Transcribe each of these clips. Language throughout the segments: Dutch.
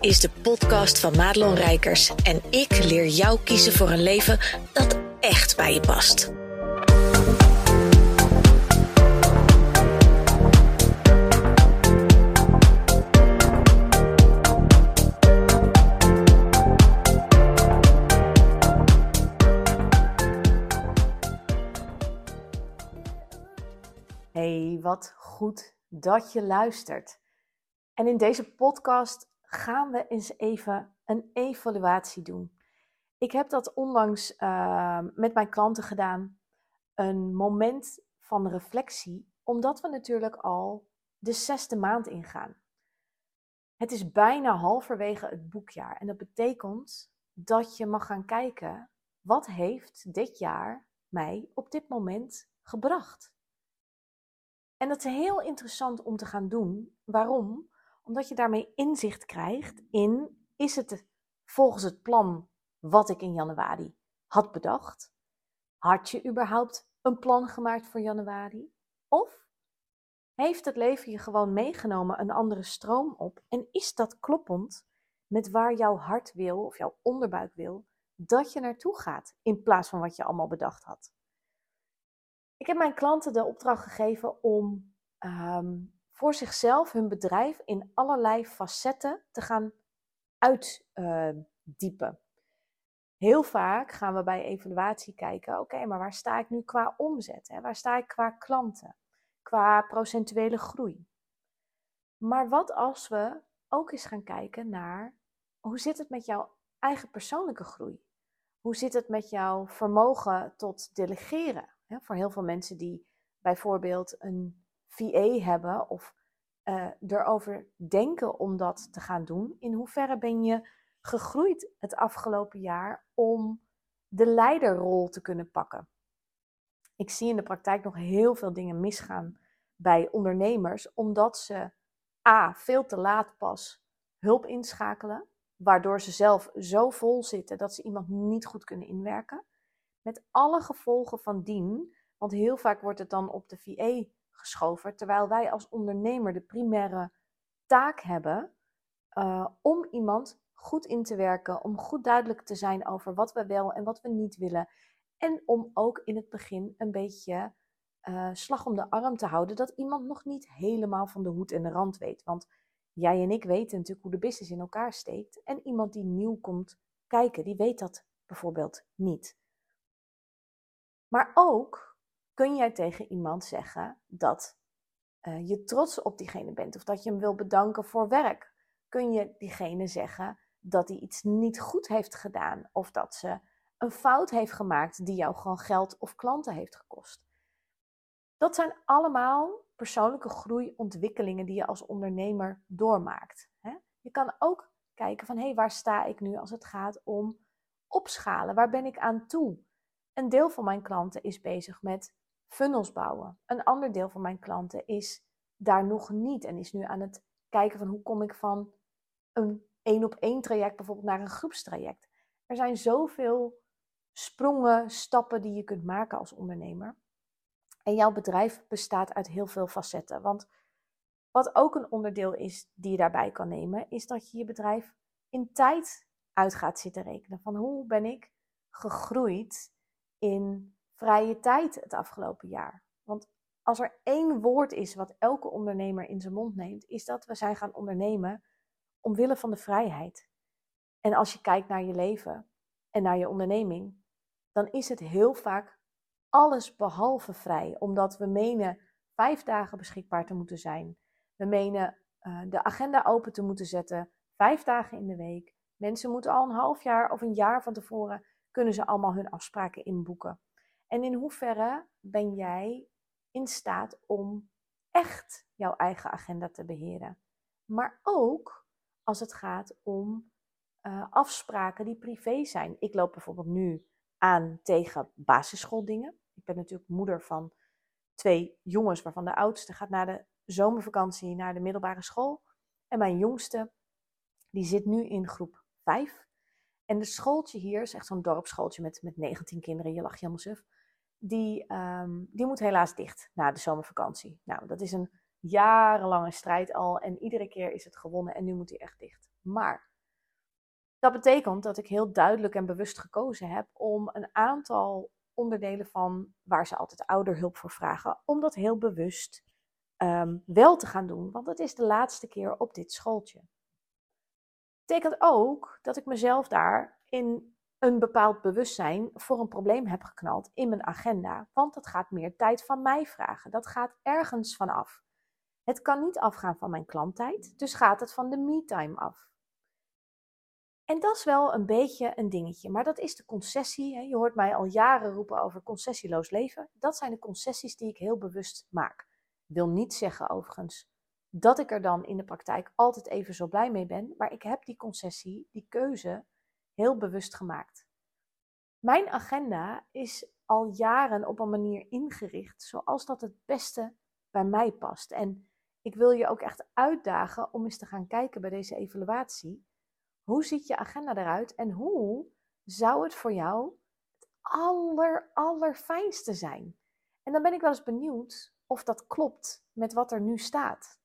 is de podcast van Madelon Rijkers en ik leer jou kiezen voor een leven dat echt bij je past. Hey, wat goed dat je luistert. En in deze podcast gaan we eens even een evaluatie doen. Ik heb dat onlangs uh, met mijn klanten gedaan. Een moment van reflectie, omdat we natuurlijk al de zesde maand ingaan. Het is bijna halverwege het boekjaar en dat betekent dat je mag gaan kijken wat heeft dit jaar mij op dit moment gebracht. En dat is heel interessant om te gaan doen. Waarom? Omdat je daarmee inzicht krijgt in, is het volgens het plan wat ik in januari had bedacht? Had je überhaupt een plan gemaakt voor januari? Of heeft het leven je gewoon meegenomen een andere stroom op en is dat kloppend met waar jouw hart wil of jouw onderbuik wil dat je naartoe gaat in plaats van wat je allemaal bedacht had? Ik heb mijn klanten de opdracht gegeven om ehm, voor zichzelf hun bedrijf in allerlei facetten te gaan uitdiepen. Heel vaak gaan we bij evaluatie kijken, oké, maar waar sta ik nu qua omzet? Hè? Waar sta ik qua klanten? Qua procentuele groei? Maar wat als we ook eens gaan kijken naar hoe zit het met jouw eigen persoonlijke groei? Hoe zit het met jouw vermogen tot delegeren? voor heel veel mensen die bijvoorbeeld een VA hebben of uh, erover denken om dat te gaan doen. In hoeverre ben je gegroeid het afgelopen jaar om de leiderrol te kunnen pakken? Ik zie in de praktijk nog heel veel dingen misgaan bij ondernemers, omdat ze A. veel te laat pas hulp inschakelen, waardoor ze zelf zo vol zitten dat ze iemand niet goed kunnen inwerken. Met alle gevolgen van dien, want heel vaak wordt het dan op de VA terwijl wij als ondernemer de primaire taak hebben uh, om iemand goed in te werken, om goed duidelijk te zijn over wat we wel en wat we niet willen. En om ook in het begin een beetje uh, slag om de arm te houden, dat iemand nog niet helemaal van de hoed en de rand weet. Want jij en ik weten natuurlijk hoe de business in elkaar steekt. En iemand die nieuw komt kijken, die weet dat bijvoorbeeld niet. Maar ook kun jij tegen iemand zeggen dat uh, je trots op diegene bent of dat je hem wil bedanken voor werk? Kun je diegene zeggen dat hij iets niet goed heeft gedaan of dat ze een fout heeft gemaakt die jou gewoon geld of klanten heeft gekost? Dat zijn allemaal persoonlijke groeiontwikkelingen die je als ondernemer doormaakt. Hè? Je kan ook kijken van hé, hey, waar sta ik nu als het gaat om opschalen? Waar ben ik aan toe? Een deel van mijn klanten is bezig met funnels bouwen. Een ander deel van mijn klanten is daar nog niet en is nu aan het kijken van hoe kom ik van een één op één traject bijvoorbeeld naar een groepstraject. Er zijn zoveel sprongen, stappen die je kunt maken als ondernemer. En jouw bedrijf bestaat uit heel veel facetten. Want wat ook een onderdeel is die je daarbij kan nemen, is dat je je bedrijf in tijd uit gaat zitten rekenen. Van hoe ben ik gegroeid in vrije tijd het afgelopen jaar. Want als er één woord is wat elke ondernemer in zijn mond neemt, is dat we zijn gaan ondernemen omwille van de vrijheid. En als je kijkt naar je leven en naar je onderneming, dan is het heel vaak alles behalve vrij, omdat we menen vijf dagen beschikbaar te moeten zijn. We menen uh, de agenda open te moeten zetten, vijf dagen in de week. Mensen moeten al een half jaar of een jaar van tevoren kunnen ze allemaal hun afspraken inboeken. En in hoeverre ben jij in staat om echt jouw eigen agenda te beheren? Maar ook als het gaat om uh, afspraken die privé zijn. Ik loop bijvoorbeeld nu aan tegen basisschooldingen. Ik ben natuurlijk moeder van twee jongens, waarvan de oudste gaat naar de zomervakantie naar de middelbare school. En mijn jongste, die zit nu in groep 5. En de schooltje hier is echt zo'n dorpsschooltje met, met 19 kinderen. Je lacht helemaal suf die, um, die moet helaas dicht na de zomervakantie. Nou, dat is een jarenlange strijd al en iedere keer is het gewonnen en nu moet hij echt dicht. Maar Dat betekent dat ik heel duidelijk en bewust gekozen heb om een aantal onderdelen van waar ze altijd ouderhulp voor vragen, om dat heel bewust ehm, wel te gaan doen. Want het is de laatste keer op dit schooltje. Betekent ook dat ik mezelf daar in een bepaald bewustzijn voor een probleem heb geknald in mijn agenda. Want dat gaat meer tijd van mij vragen. Dat gaat ergens van af. Het kan niet afgaan van mijn klanttijd, dus gaat het van de me-time af. En dat is wel een beetje een dingetje, maar dat is de concessie. Je hoort mij al jaren roepen over concessieloos leven. Dat zijn de concessies die ik heel bewust maak. Wil niet zeggen overigens dat ik er dan in de praktijk altijd even zo blij mee ben, maar ik heb die concessie, die keuze heel bewust gemaakt. Mijn agenda is al jaren op een manier ingericht zoals dat het beste bij mij past. En ik wil je ook echt uitdagen om eens te gaan kijken bij deze evaluatie. Hoe ziet je agenda eruit en hoe zou het voor jou het aller, allerfijnste zijn? En dan ben ik wel eens benieuwd of dat klopt met wat er nu staat.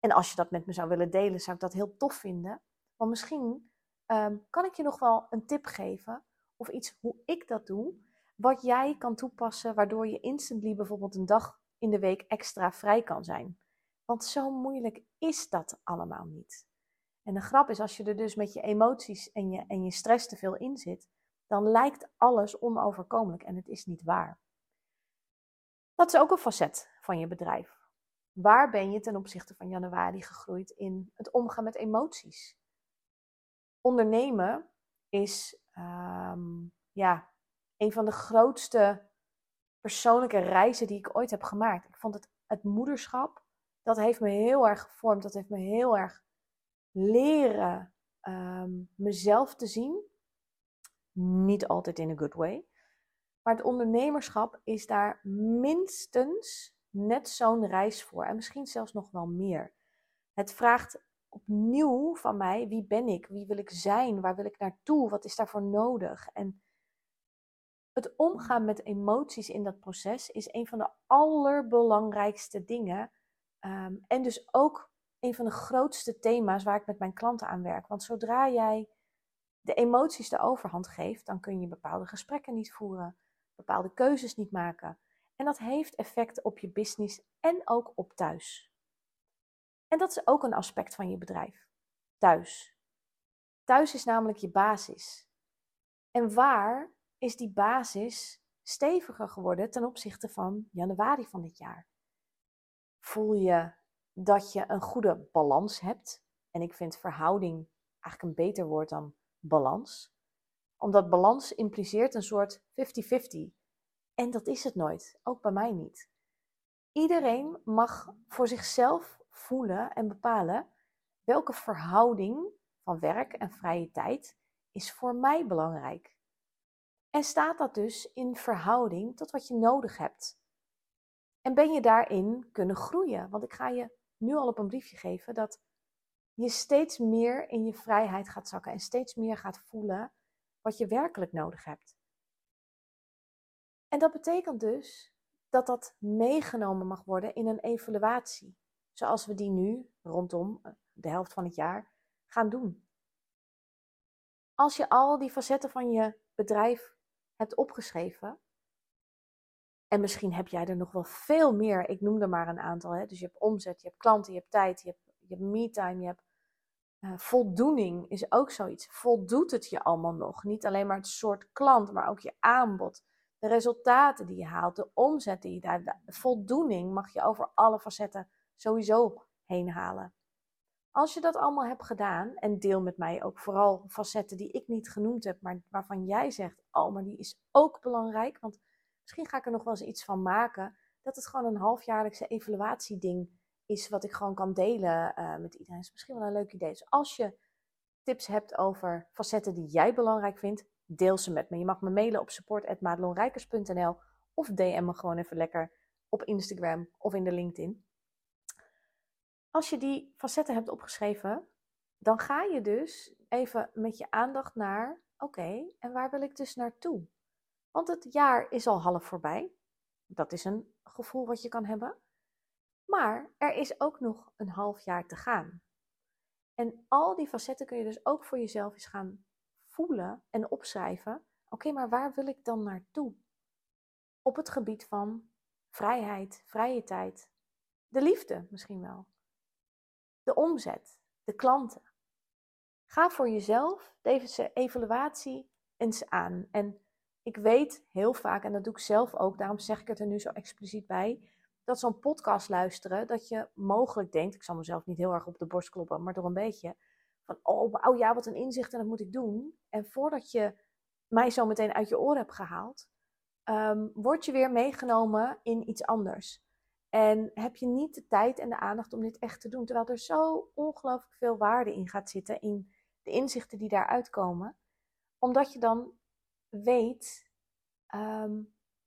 En als je dat met me zou willen delen, zou ik dat heel tof vinden. Want misschien Ehm, kan ik je nog wel een tip geven of iets hoe ik dat doe, wat jij kan toepassen, waardoor je instantly bijvoorbeeld een dag in de week extra vrij kan zijn. Want zo moeilijk is dat allemaal niet. En de grap is, als je er dus met je emoties en je, en je stress te veel in zit, dan lijkt alles onoverkomelijk en het is niet waar. Dat is ook een facet van je bedrijf. Waar ben je ten opzichte van januari gegroeid in het omgaan met emoties? Ondernemen is ehm, ja, een van de grootste persoonlijke reizen die ik ooit heb gemaakt. Ik vond het, het moederschap, dat heeft me heel erg gevormd. Dat heeft me heel erg leren ehm, mezelf te zien. Niet altijd in een good way. Maar het ondernemerschap is daar minstens net zo'n reis voor. En misschien zelfs nog wel meer. Het vraagt opnieuw van mij, wie ben ik? Wie wil ik zijn? Waar wil ik naartoe? Wat is daarvoor nodig? En het omgaan met emoties in dat proces is een van de allerbelangrijkste dingen. Ehm, en dus ook een van de grootste thema's waar ik met mijn klanten aan werk. Want zodra jij de emoties de overhand geeft, dan kun je bepaalde gesprekken niet voeren, bepaalde keuzes niet maken. En dat heeft effect op je business en ook op thuis. En dat is ook een aspect van je bedrijf. Thuis. Thuis is namelijk je basis. En waar is die basis steviger geworden ten opzichte van januari van dit jaar? Voel je dat je een goede balans hebt? En ik vind verhouding eigenlijk een beter woord dan balans. Omdat balans impliceert een soort 50-50. En dat is het nooit, ook bij mij niet. Iedereen mag voor zichzelf voelen en bepalen welke verhouding van werk en vrije tijd is voor mij belangrijk. En staat dat dus in verhouding tot wat je nodig hebt? En ben je daarin kunnen groeien? Want ik ga je nu al op een briefje geven dat je steeds meer in je vrijheid gaat zakken en steeds meer gaat voelen wat je werkelijk nodig hebt. En dat betekent dus dat dat meegenomen mag worden in een evaluatie zoals we die nu rondom eh, de helft van het jaar gaan doen. Als je al die facetten van je bedrijf hebt opgeschreven, en misschien heb jij er nog wel veel meer, ik noem er maar een aantal. Hè? Dus je hebt omzet, je hebt klanten, je hebt tijd, je hebt, je me-time, je hebt uh, voldoening is ook zoiets. Voldoet het je allemaal nog? Niet alleen maar het soort klant, maar ook je aanbod, de resultaten die je haalt, de omzet die je daar, de voldoening mag je over alle facetten sowieso heen halen. Als je dat allemaal hebt gedaan en deel met mij ook vooral facetten die ik niet genoemd heb, maar waarvan jij zegt, oh, maar die is ook belangrijk, want misschien ga ik er nog wel eens iets van maken, dat het gewoon een halfjaarlijkse evaluatieding is wat ik gewoon kan delen uh, met iedereen. is misschien wel een leuk idee. Dus als je tips hebt over facetten die jij belangrijk vindt, deel ze met me. Je mag me mailen op support.madelonrijkers.nl of DM me gewoon even lekker op Instagram of in de LinkedIn. Als je die facetten hebt opgeschreven, dan ga je dus even met je aandacht naar, oké, en waar wil ik dus naartoe? Want het jaar is al half voorbij. Dat is een gevoel wat je kan hebben. Maar er is ook nog een half jaar te gaan. En al die facetten kun je dus ook voor jezelf eens gaan voelen en opschrijven. Oké, maar waar wil ik dan naartoe? Op het gebied van vrijheid, vrije tijd, de liefde misschien wel, de omzet, de klanten. Ga voor jezelf deze evaluatie eens aan. En ik weet heel vaak, en dat doe ik zelf ook, daarom zeg ik het er nu zo expliciet bij, dat zo'n podcast luisteren, dat je mogelijk denkt, ik zal mezelf niet heel erg op de borst kloppen, maar door een beetje, van oh wauw, ja, wat een inzicht en dat moet ik doen. En voordat je mij zo meteen uit je oren hebt gehaald, um, word je weer meegenomen in iets anders. En heb je niet de tijd en de aandacht om dit echt te doen, terwijl er zo ongelooflijk veel waarde in gaat zitten, in de inzichten die daaruit komen, omdat je dan weet, ehm,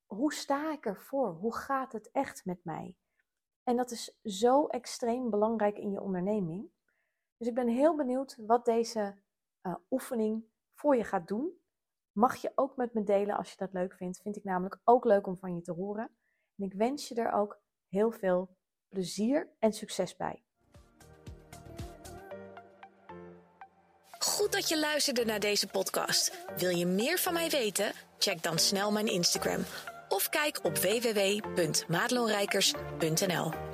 hoe sta ik ervoor? Hoe gaat het echt met mij? En dat is zo extreem belangrijk in je onderneming. Dus ik ben heel benieuwd wat deze uh, oefening voor je gaat doen. Mag je ook met me delen als je dat leuk vindt. Vind ik namelijk ook leuk om van je te horen. En ik wens je er ook heel veel plezier en succes bij. Goed dat je luisterde naar deze podcast. Wil je meer van mij weten? Check dan snel mijn Instagram of kijk op www.maatloonrijkers.nl.